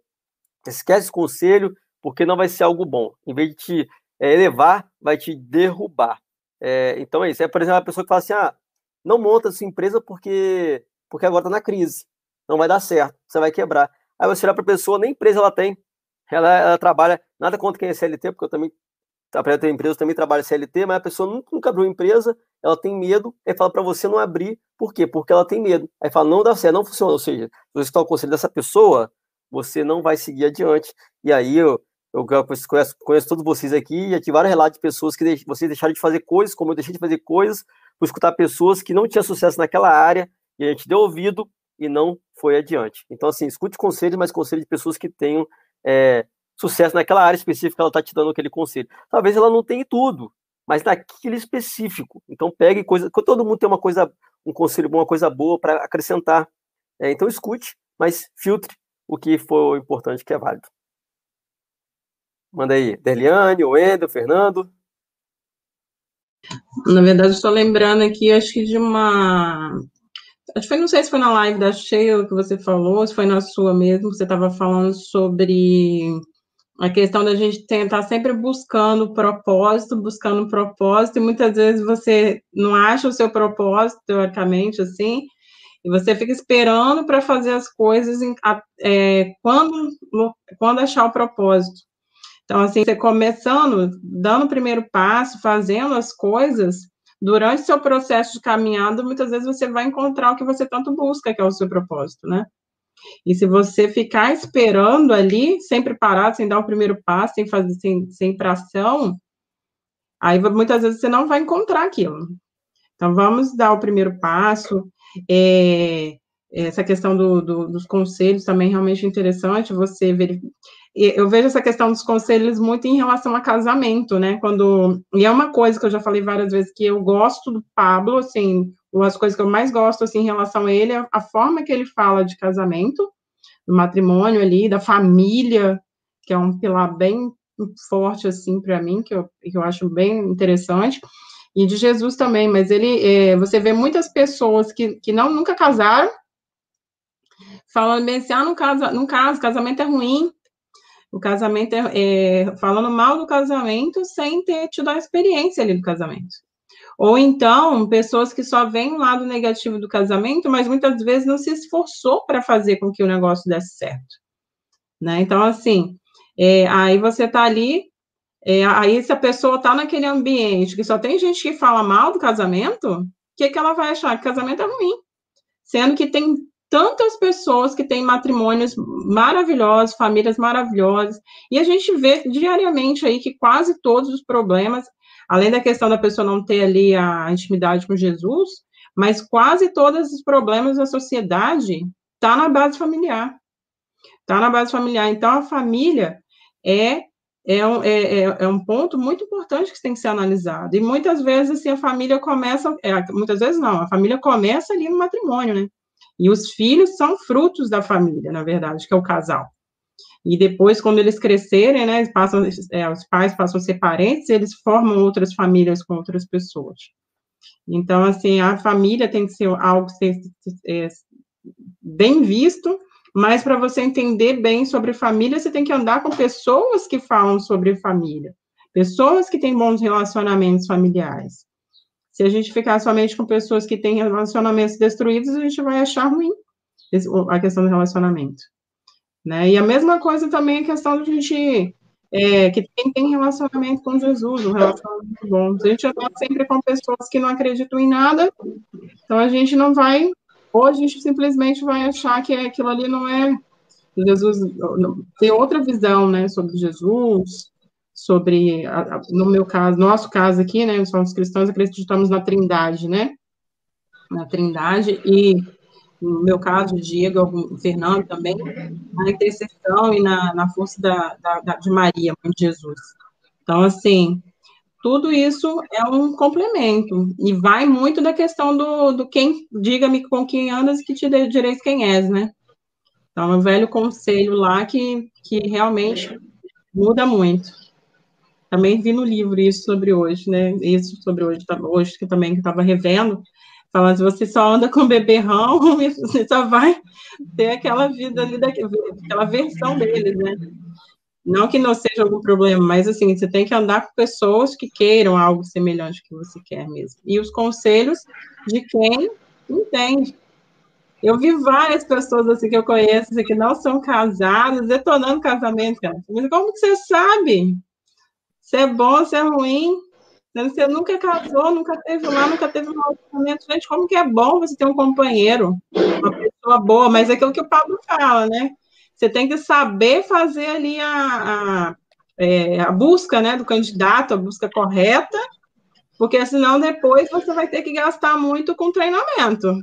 esquece o conselho, porque não vai ser algo bom. Em vez de te é, elevar, vai te derrubar. É, então é isso. É, por exemplo, a pessoa que fala assim: ah, não monta sua empresa porque, porque agora está na crise. Não vai dar certo, você vai quebrar. Aí você olha para a pessoa, nem empresa ela tem. Ela, ela, trabalha, nada contra quem é CLT, porque eu também, apesar de ter empresa, eu também trabalho CLT, mas a pessoa nunca, nunca abriu empresa, ela tem medo, aí fala para você não abrir, por quê? Porque ela tem medo. Aí fala, não dá certo, não funciona. Ou seja, se você está o conselho dessa pessoa, você não vai seguir adiante. E aí eu, eu conheço, conheço todos vocês aqui e aqui vários relatos de pessoas que deix, vocês deixaram de fazer coisas, como eu deixei de fazer coisas, por escutar pessoas que não tinham sucesso naquela área e a gente deu ouvido e não foi adiante. Então, assim, escute conselhos, mas conselhos de pessoas que tenham é, sucesso naquela área específica, ela está te dando aquele conselho. Talvez ela não tenha tudo, mas naquele específico. Então, pegue coisa. Todo mundo tem uma coisa, um conselho bom, uma coisa boa para acrescentar. É, então, escute, mas filtre o que for importante, que é válido. Manda aí, Deliane, Wendel, Fernando. Na verdade, estou lembrando aqui, acho que de uma. Acho que foi, não sei se foi na live da Sheila que você falou, se foi na sua mesmo, que você estava falando sobre a questão da gente tentar sempre buscando propósito, buscando propósito, e muitas vezes você não acha o seu propósito, teoricamente, assim, e você fica esperando para fazer as coisas em, é, quando, quando achar o propósito. Então, assim, você começando, dando o primeiro passo, fazendo as coisas, durante seu processo de caminhada, muitas vezes você vai encontrar o que você tanto busca, que é o seu propósito, né? E se você ficar esperando ali, sem preparar, sem dar o primeiro passo, sem fazer, sem, sem ação, aí muitas vezes você não vai encontrar aquilo. Então, vamos dar o primeiro passo. É, essa questão do, do, dos conselhos também é realmente interessante, você verificar eu vejo essa questão dos conselhos muito em relação a casamento, né? Quando e é uma coisa que eu já falei várias vezes que eu gosto do Pablo, assim, uma das coisas que eu mais gosto assim em relação a ele é a forma que ele fala de casamento, do matrimônio ali, da família, que é um pilar bem forte assim para mim, que eu, que eu acho bem interessante. E de Jesus também, mas ele, é, você vê muitas pessoas que, que não nunca casaram, falando bem assim, ah, no caso, no caso, casamento é ruim, o casamento é, é, falando mal do casamento sem ter tido a experiência ali do casamento. Ou então, pessoas que só veem o lado negativo do casamento, mas muitas vezes não se esforçou para fazer com que o negócio desse certo. Né? Então, assim, é, aí você está ali, é, aí se a pessoa está naquele ambiente que só tem gente que fala mal do casamento, o que, que ela vai achar? Que casamento é ruim. Sendo que tem tantas pessoas que têm matrimônios maravilhosos, famílias maravilhosas, e a gente vê diariamente aí que quase todos os problemas além da questão da pessoa não ter ali a intimidade com Jesus, mas quase todos os problemas da sociedade tá na base familiar. Tá na base familiar. Então, a família é é um, é, é, é um ponto muito importante que tem que ser analisado. E muitas vezes, assim, a família começa, é, muitas vezes não, a família começa ali no matrimônio, né? E os filhos são frutos da família, na verdade, que é o casal. E depois, quando eles crescerem, né, passam, é, os pais passam a ser parentes, eles formam outras famílias com outras pessoas. Então, assim, a família tem que ser algo ser, é, bem visto, mas para você entender bem sobre família, você tem que andar com pessoas que falam sobre família, pessoas que têm bons relacionamentos familiares. Se a gente ficar somente com pessoas que têm relacionamentos destruídos, a gente vai achar ruim a questão do relacionamento. Né? E a mesma coisa também a questão de a gente, é, que quem tem relacionamento com Jesus, um relacionamento bom. A gente está sempre com pessoas que não acreditam em nada, então a gente não vai, ou a gente simplesmente vai achar que aquilo ali não é Jesus, tem outra visão, né, sobre Jesus, sobre, no meu caso, nosso caso aqui, né, somos cristãos, acreditamos na trindade, né, na trindade, e no meu caso, o Diego, o Fernando também, na intercessão e na, na força da, da, da, de Maria, mãe de Jesus. Então, assim, tudo isso é um complemento, e vai muito da questão do, do quem, diga-me com quem andas, que te direis quem és, né? Então, é um velho conselho lá que, que realmente muda muito. Também vi no livro isso sobre hoje, né? Isso sobre hoje, tá, hoje que também estava revendo, Falando, você só anda com beberrão, você só vai ter aquela vida ali, daquela versão deles, né? Não que não seja algum problema, mas assim, você tem que andar com pessoas que queiram algo semelhante que você quer mesmo. E os conselhos de quem entende. Eu vi várias pessoas assim que eu conheço assim, que não são casadas, detonando casamento. Mas como que você sabe? Se é bom, se é ruim? Você nunca casou, nunca teve lá, nunca teve um relacionamento. Gente, como que é bom você ter um companheiro, uma pessoa boa, mas é aquilo que o Pablo fala, né? Você tem que saber fazer ali a, a, é, a busca né, do candidato, a busca correta, porque senão depois você vai ter que gastar muito com treinamento.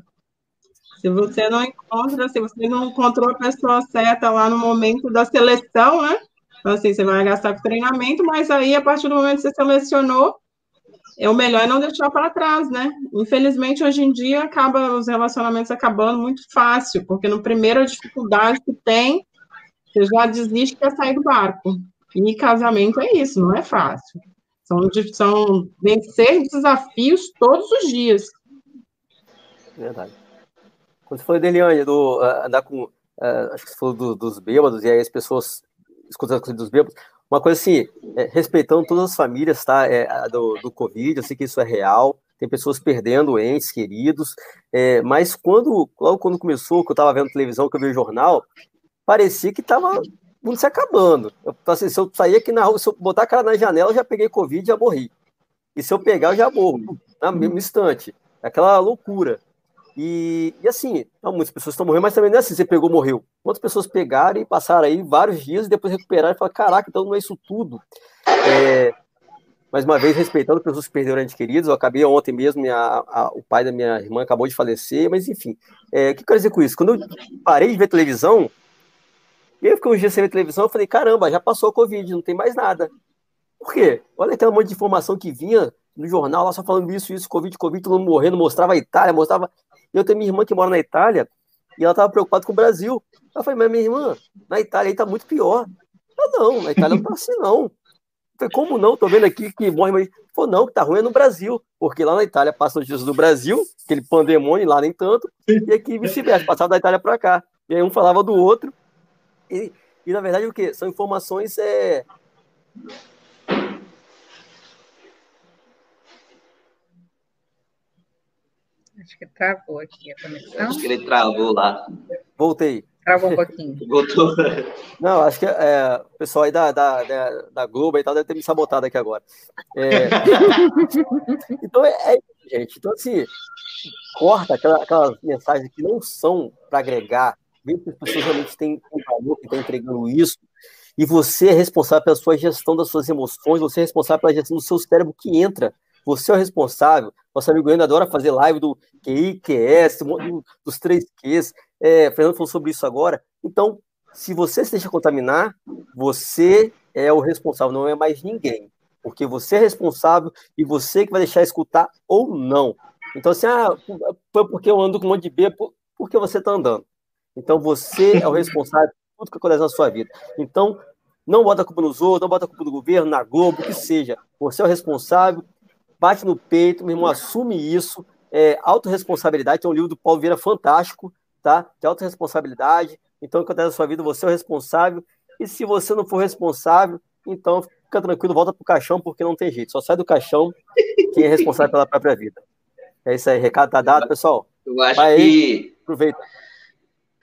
Se você não encontra, se você não encontrou a pessoa certa lá no momento da seleção, né? Então, assim, você vai gastar com treinamento, mas aí, a partir do momento que você selecionou, é o melhor é não deixar para trás, né? Infelizmente, hoje em dia, acaba os relacionamentos acabando muito fácil, porque no primeira dificuldade que tem, você já desiste quer sair do barco. E casamento é isso, não é fácil. São, são vencer desafios todos os dias. Verdade. Quando você falou, Deliane, do uh, andar com. Uh, acho que você falou do, dos bêbados, e aí as pessoas escutam as coisas dos bêbados. Uma coisa assim, é, respeitando todas as famílias, tá? É, do, do Covid, eu sei que isso é real, tem pessoas perdendo entes queridos, é, mas quando, logo quando começou, que eu estava vendo televisão, que eu vi o jornal, parecia que estava mundo se acabando. Eu, assim, se eu sair aqui na rua, se eu botar a cara na janela, eu já peguei Covid e já morri. E se eu pegar, eu já morro, na mesmo instante. Aquela loucura. E, e assim, não, muitas pessoas estão morrendo, mas também não é assim, você pegou, morreu. Quantas pessoas pegaram e passaram aí vários dias e depois recuperaram e falaram, caraca, então não é isso tudo. É, mais uma vez, respeitando pessoas que perderam entes queridos, eu acabei ontem mesmo, minha, a, o pai da minha irmã acabou de falecer, mas enfim, é, o que eu quero dizer com isso? Quando eu parei de ver televisão, eu fiquei uns dias sem ver televisão, eu falei, caramba, já passou a Covid, não tem mais nada. Por quê? Olha aquela monte de informação que vinha no jornal lá só falando isso, isso, Covid, Covid, todo mundo morrendo, mostrava a Itália, mostrava eu tenho minha irmã que mora na Itália e ela estava preocupada com o Brasil. Eu falei, mas minha irmã, na Itália aí tá muito pior. Eu, não, na Itália não tá assim, não. Eu falei, como não? Tô vendo aqui que morre, mas. Falei, não, que tá ruim é no Brasil, porque lá na Itália passa notícias do Brasil, aquele pandemônio lá nem tanto, e aqui vice-versa, passava da Itália para cá. E aí um falava do outro. E, e na verdade o que? São informações é, Acho que travou aqui a conexão. Acho que ele travou lá. Voltei. Travou um pouquinho. Voltou. Não, acho que é, o pessoal aí da, da, da, da Globo e tal deve ter me sabotado aqui agora. É... então é, é, isso, gente. Então, assim, corta aquela, aquelas mensagens que não são para agregar, vê que as pessoas realmente têm um valor que estão entregando isso, e você é responsável pela sua gestão das suas emoções, você é responsável pela gestão do seu cérebro que entra você é o responsável. Nosso amigo Goiano adora fazer live do QI, QS, dos três Qs. É, Fernando falou sobre isso agora. Então, se você se deixa contaminar, você é o responsável, não é mais ninguém. Porque você é responsável e você que vai deixar escutar ou não. Então, assim, ah, foi porque eu ando com um monte de B, porque você está andando. Então, você é o responsável por tudo que acontece na sua vida. Então, não bota a culpa nos outros, não bota a culpa do governo, na Globo, o que seja. Você é o responsável bate no peito, meu irmão, assume isso. É, autorresponsabilidade, tem um livro do Paulo Vieira fantástico, tá? De autorresponsabilidade. Então, o que acontece na sua vida, você é o responsável. E se você não for responsável, então fica tranquilo, volta pro caixão, porque não tem jeito. Só sai do caixão quem é responsável pela própria vida. É isso aí, recado tá dado, pessoal. Eu acho Vai que. Aí, aproveita.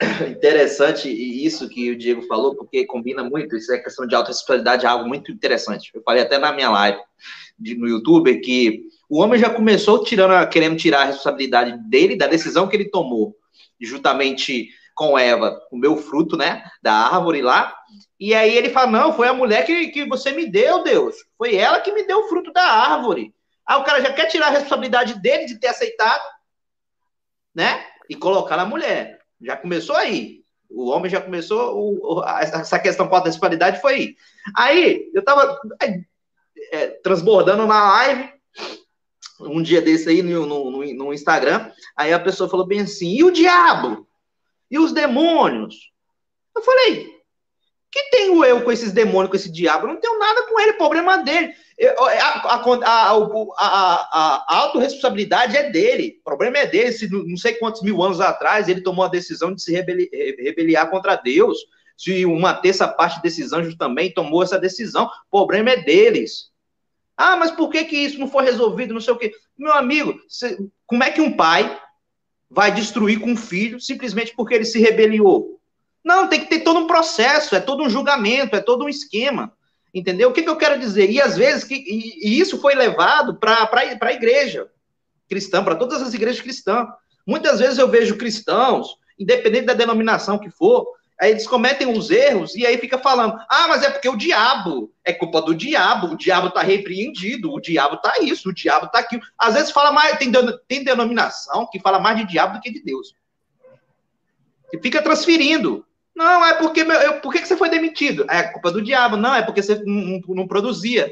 Interessante isso que o Diego falou, porque combina muito. Isso é questão de autorresponsabilidade, é algo muito interessante. Eu falei até na minha live de, no YouTube que o homem já começou tirando, querendo tirar a responsabilidade dele da decisão que ele tomou, justamente com Eva, o meu fruto, né, da árvore lá. E aí ele fala: Não, foi a mulher que, que você me deu, Deus. Foi ela que me deu o fruto da árvore. Ah, o cara já quer tirar a responsabilidade dele de ter aceitado, né? E colocar na mulher. Já começou aí. O homem já começou, o, essa questão com a responsabilidade foi aí. Aí, eu tava é, transbordando na live, um dia desse aí no, no, no, Instagram, aí a pessoa falou bem assim, e o diabo? E os demônios? Eu falei, que tem o eu com esses demônios, com esse diabo? Eu não tenho nada com ele, problema dele. A, a, a, a, a autorresponsabilidade é dele, o problema é dele. Se não sei quantos mil anos atrás ele tomou a decisão de se rebeliar contra Deus, se uma terça parte desses anjos também tomou essa decisão, o problema é deles. Ah, mas por que, que isso não foi resolvido? Não sei o quê. Meu amigo, como é que um pai vai destruir com um filho simplesmente porque ele se rebeliou? Não, tem que ter todo um processo, é todo um julgamento, é todo um esquema. Entendeu? O que, que eu quero dizer? E às vezes, que, e, e isso foi levado para a igreja cristã, para todas as igrejas cristãs. Muitas vezes eu vejo cristãos, independente da denominação que for, Aí eles cometem os erros e aí fica falando: ah, mas é porque o diabo, é culpa do diabo, o diabo está repreendido, o diabo está isso, o diabo está aquilo. Às vezes fala mais, tem, tem denominação que fala mais de diabo do que de Deus. E fica transferindo. Não, é porque. Eu, por que, que você foi demitido? É culpa do diabo. Não, é porque você não, não, não produzia.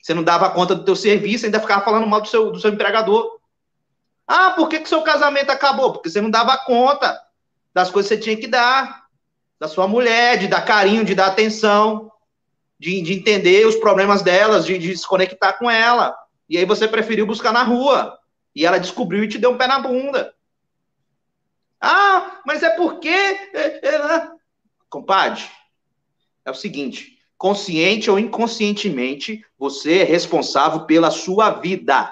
Você não dava conta do teu serviço, ainda ficava falando mal do seu, do seu empregador. Ah, por que, que seu casamento acabou? Porque você não dava conta das coisas que você tinha que dar da sua mulher, de dar carinho, de dar atenção, de, de entender os problemas delas, de, de se conectar com ela. E aí você preferiu buscar na rua. E ela descobriu e te deu um pé na bunda. Ah, mas é porque. É, é, né? Compadre, é o seguinte: consciente ou inconscientemente, você é responsável pela sua vida.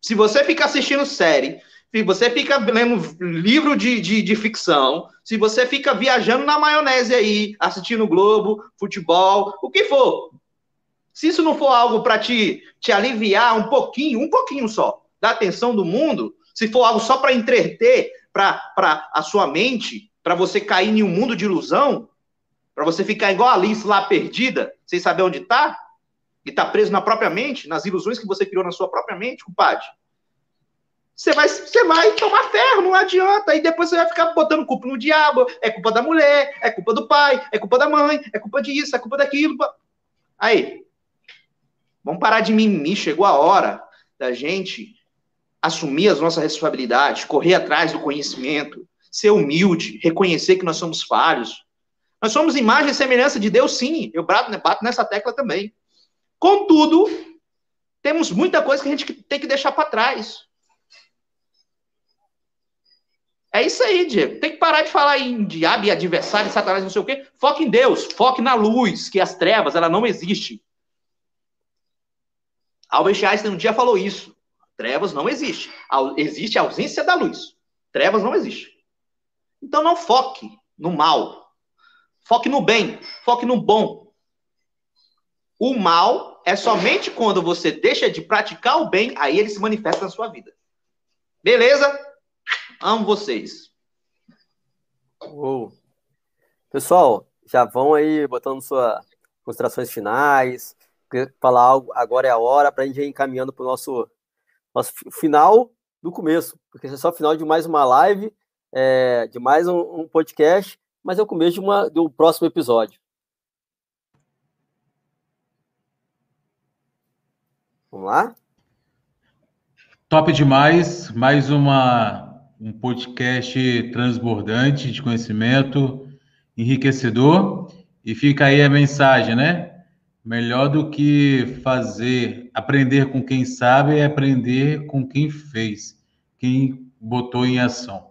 Se você fica assistindo série, se você fica lendo livro de, de, de, ficção, se você fica viajando na maionese aí, assistindo Globo, futebol, o que for. Se isso não for algo para te, te aliviar um pouquinho, um pouquinho só, da atenção do mundo, se for algo só para entreter para a sua mente, para você cair em um mundo de ilusão, para você ficar igual a Alice lá perdida, sem saber onde está, e tá preso na própria mente, nas ilusões que você criou na sua própria mente, compadre você vai, você vai tomar ferro, não adianta. E depois você vai ficar botando culpa no diabo, é culpa da mulher, é culpa do pai, é culpa da mãe, é culpa disso, é culpa daquilo. Aí, vamos parar de mimimi, chegou a hora da gente assumir as nossas responsabilidades, correr atrás do conhecimento, ser humilde, reconhecer que nós somos falhos. Nós somos imagem e semelhança de Deus, sim. Eu bato, bato nessa tecla também. Contudo, temos muita coisa que a gente tem que deixar para trás. É isso aí, Diego. Tem que parar de falar em diabo e adversário, satanás, não sei o quê. Foque em Deus, foque na luz, que as trevas, ela não existe. Albert Einstein um dia falou isso. Trevas não existe. Existe a ausência da luz. Trevas não existe. Então não foque no mal. Foque no bem. Foque no bom. O mal é somente quando você deixa de praticar o bem, aí ele se manifesta na sua vida. Beleza? Amo vocês. Uou. Pessoal, já vão aí botando suas considerações finais. Falar algo, agora é a hora para a gente ir encaminhando para o nosso, nosso final do começo, porque esse é só o final de mais uma live, é, de mais um, um, podcast, mas é o começo de uma, do próximo episódio. Vamos lá? Top demais, mais uma, um podcast transbordante de conhecimento, enriquecedor. E fica aí a mensagem, né? Melhor do que fazer, aprender com quem sabe é aprender com quem fez, quem botou em ação.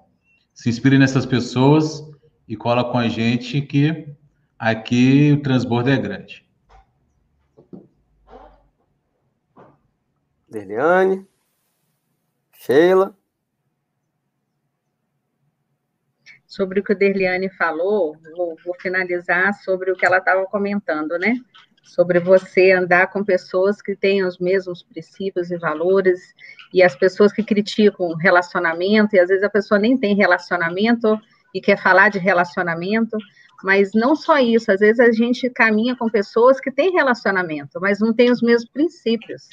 Se inspire nessas pessoas e cola com a gente que aqui o transbordo é grande. Deliane. Sheila. Sobre o que o Derliane falou, vou, vou finalizar sobre o que ela estava comentando, né? Sobre você andar com pessoas que têm os mesmos princípios e valores, e as pessoas que criticam relacionamento, e às vezes a pessoa nem tem relacionamento e quer falar de relacionamento, mas não só isso, às vezes a gente caminha com pessoas que têm relacionamento, mas não têm os mesmos princípios.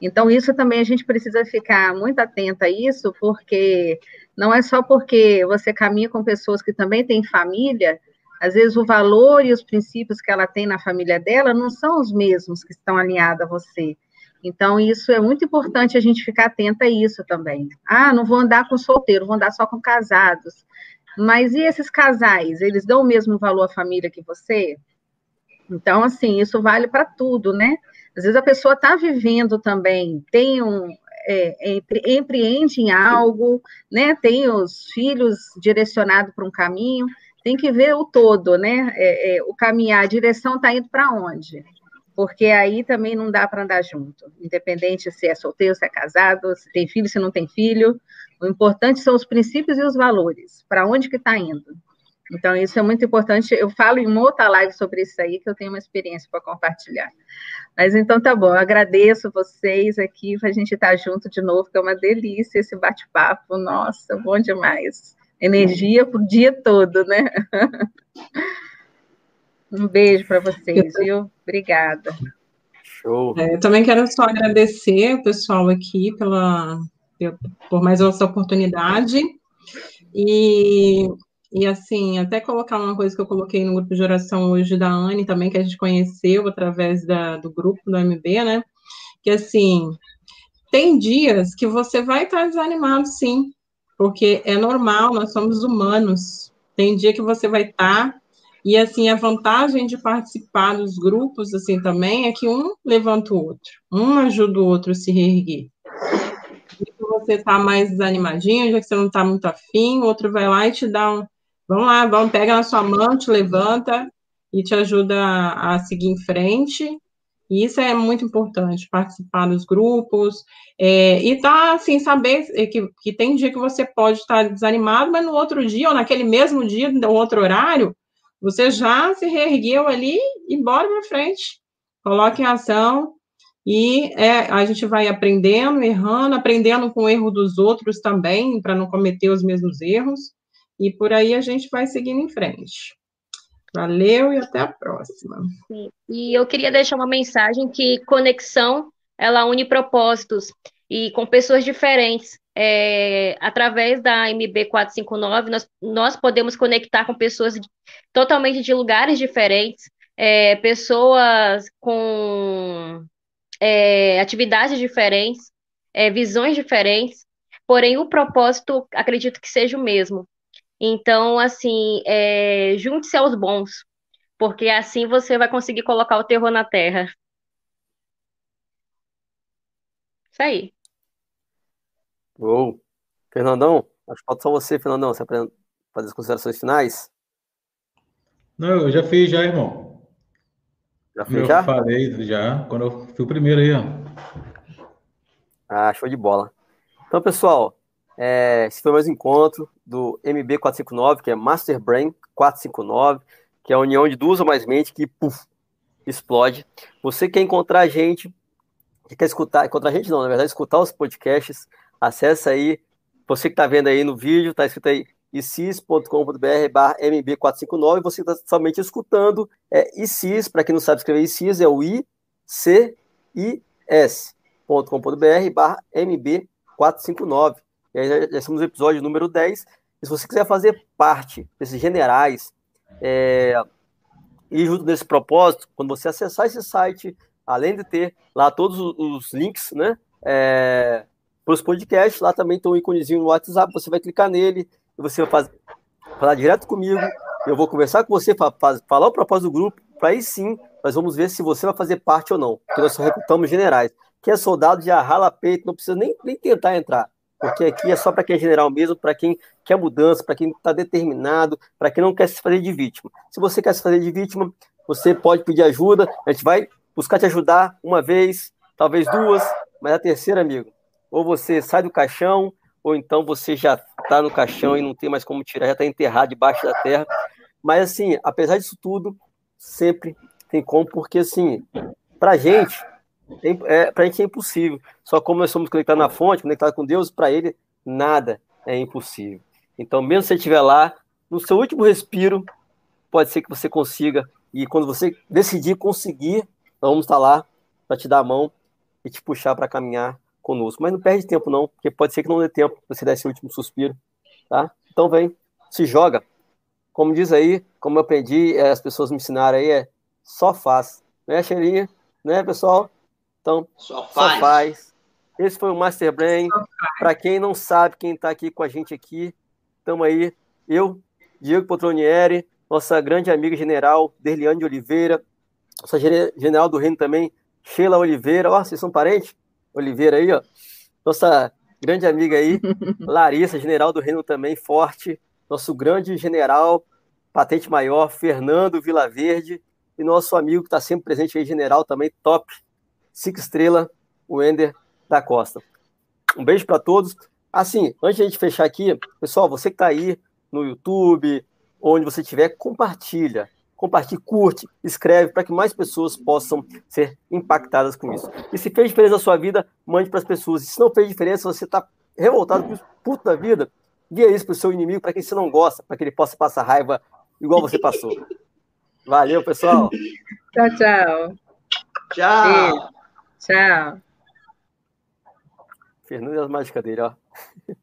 Então, isso também a gente precisa ficar muito atenta a isso, porque não é só porque você caminha com pessoas que também têm família, às vezes o valor e os princípios que ela tem na família dela não são os mesmos que estão alinhados a você. Então, isso é muito importante a gente ficar atenta a isso também. Ah, não vou andar com solteiro, vou andar só com casados. Mas e esses casais? Eles dão o mesmo valor à família que você? Então, assim, isso vale para tudo, né? Às vezes a pessoa está vivendo também, tem um, é, empreende em algo, né? Tem os filhos direcionados para um caminho, tem que ver o todo, né? É, é, o caminhar, a direção está indo para onde? Porque aí também não dá para andar junto, independente se é solteiro, se é casado, se tem filho, se não tem filho. O importante são os princípios e os valores, para onde que está indo. Então, isso é muito importante. Eu falo em uma outra live sobre isso aí, que eu tenho uma experiência para compartilhar. Mas então tá bom, eu agradeço vocês aqui para a gente estar tá junto de novo, que é uma delícia esse bate-papo. Nossa, bom demais. Energia para o dia todo, né? Um beijo para vocês, viu? Obrigada. Show. É, eu também quero só agradecer o pessoal aqui pela, por mais essa oportunidade. E e assim, até colocar uma coisa que eu coloquei no grupo de oração hoje da Anne também, que a gente conheceu através da, do grupo do MB, né? Que assim, tem dias que você vai estar desanimado, sim, porque é normal, nós somos humanos. Tem dia que você vai estar, e assim, a vantagem de participar dos grupos, assim, também, é que um levanta o outro, um ajuda o outro a se reerguer você está mais desanimadinho, já que você não está muito afim, o outro vai lá e te dá um, Vamos lá, vamos, pega na sua mão, te levanta e te ajuda a, a seguir em frente. E isso é muito importante, participar dos grupos, é, e tá, assim, saber que, que tem dia que você pode estar desanimado, mas no outro dia, ou naquele mesmo dia, no outro horário, você já se reergueu ali e bora para frente. Coloque em ação, e é, a gente vai aprendendo, errando, aprendendo com o erro dos outros também, para não cometer os mesmos erros. E por aí a gente vai seguindo em frente. Valeu e até a próxima. E eu queria deixar uma mensagem que conexão ela une propósitos e com pessoas diferentes. É, através da MB 459, nós, nós podemos conectar com pessoas totalmente de lugares diferentes, é, pessoas com é, atividades diferentes, é, visões diferentes, porém o propósito acredito que seja o mesmo. Então, assim, é, junte-se aos bons, porque assim você vai conseguir colocar o terror na terra. Isso aí. Uou. Fernandão? Acho que falta só você, Fernandão, você fazer as considerações finais. Não, eu já fiz já, irmão. Já fez já? falei já, quando eu fui o primeiro aí, ó. Ah, show de bola. Então, pessoal, é, esse foi mais um encontro do MB459, que é Master Brain 459, que é a união de duas ou mais mentes que puff, explode. Você quer encontrar a gente, quer escutar, encontrar a gente não, na verdade, escutar os podcasts, acessa aí, você que está vendo aí no vídeo, está escrito aí icis.com.br barra mb459, você está somente escutando é, ICIS, para quem não sabe escrever ICIS, é o I-C-I-S.com.br barra mb459. Já, já estamos no episódio número 10. E se você quiser fazer parte desses generais é, e junto desse propósito, quando você acessar esse site, além de ter lá todos os links, né, é, para os podcasts, lá também tem um íconezinho no WhatsApp, você vai clicar nele e você vai fazer, falar direto comigo, eu vou conversar com você, falar o propósito do grupo, para aí sim nós vamos ver se você vai fazer parte ou não, porque nós só recrutamos generais. Quem é soldado já rala peito, não precisa nem, nem tentar entrar, porque aqui é só para quem é general mesmo, para quem quer mudança, para quem está determinado, para quem não quer se fazer de vítima. Se você quer se fazer de vítima, você pode pedir ajuda, a gente vai buscar te ajudar uma vez, talvez duas, mas a terceira, amigo, ou você sai do caixão, ou então você já está no caixão e não tem mais como tirar, já está enterrado debaixo da terra. Mas, assim, apesar disso tudo, sempre tem como, porque, assim, para gente, é, para a gente é impossível. Só como nós somos conectados na fonte, conectados com Deus, para ele, nada é impossível. Então, mesmo se você estiver lá, no seu último respiro, pode ser que você consiga. E quando você decidir conseguir, nós vamos estar lá para te dar a mão e te puxar para caminhar conosco. Mas não perde tempo, não, porque pode ser que não dê tempo você dar esse último suspiro, tá? Então vem, se joga. Como diz aí, como eu aprendi, é, as pessoas me ensinaram aí, é só faz. Né, Cheirinha? Né, pessoal? Então, só faz. Só faz. Esse foi o Master Brain. Para quem não sabe, quem está aqui com a gente aqui, estamos aí. Eu, Diego Potronieri, nossa grande amiga general, Derliane de Oliveira, nossa general do Reino também, Sheila Oliveira. Ó, vocês são parentes? Oliveira aí, ó. Nossa grande amiga aí, Larissa, general do Reino também, forte. Nosso grande general, patente maior, Fernando Vilaverde. E nosso amigo que está sempre presente aí, general também, top, cinco estrela, o Ender da Costa. Um beijo para todos. Assim, antes de a gente fechar aqui, pessoal, você que está aí no YouTube, onde você estiver, compartilha compartilhe, curte, escreve para que mais pessoas possam ser impactadas com isso. E se fez diferença na sua vida, mande para as pessoas. E se não fez diferença, você está revoltado, puto da vida, guia isso para o seu inimigo, para quem você não gosta, para que ele possa passar raiva igual você passou. Valeu, pessoal. Tchau, tchau. Tchau. Tchau. Fernando é as mágicas dele, ó.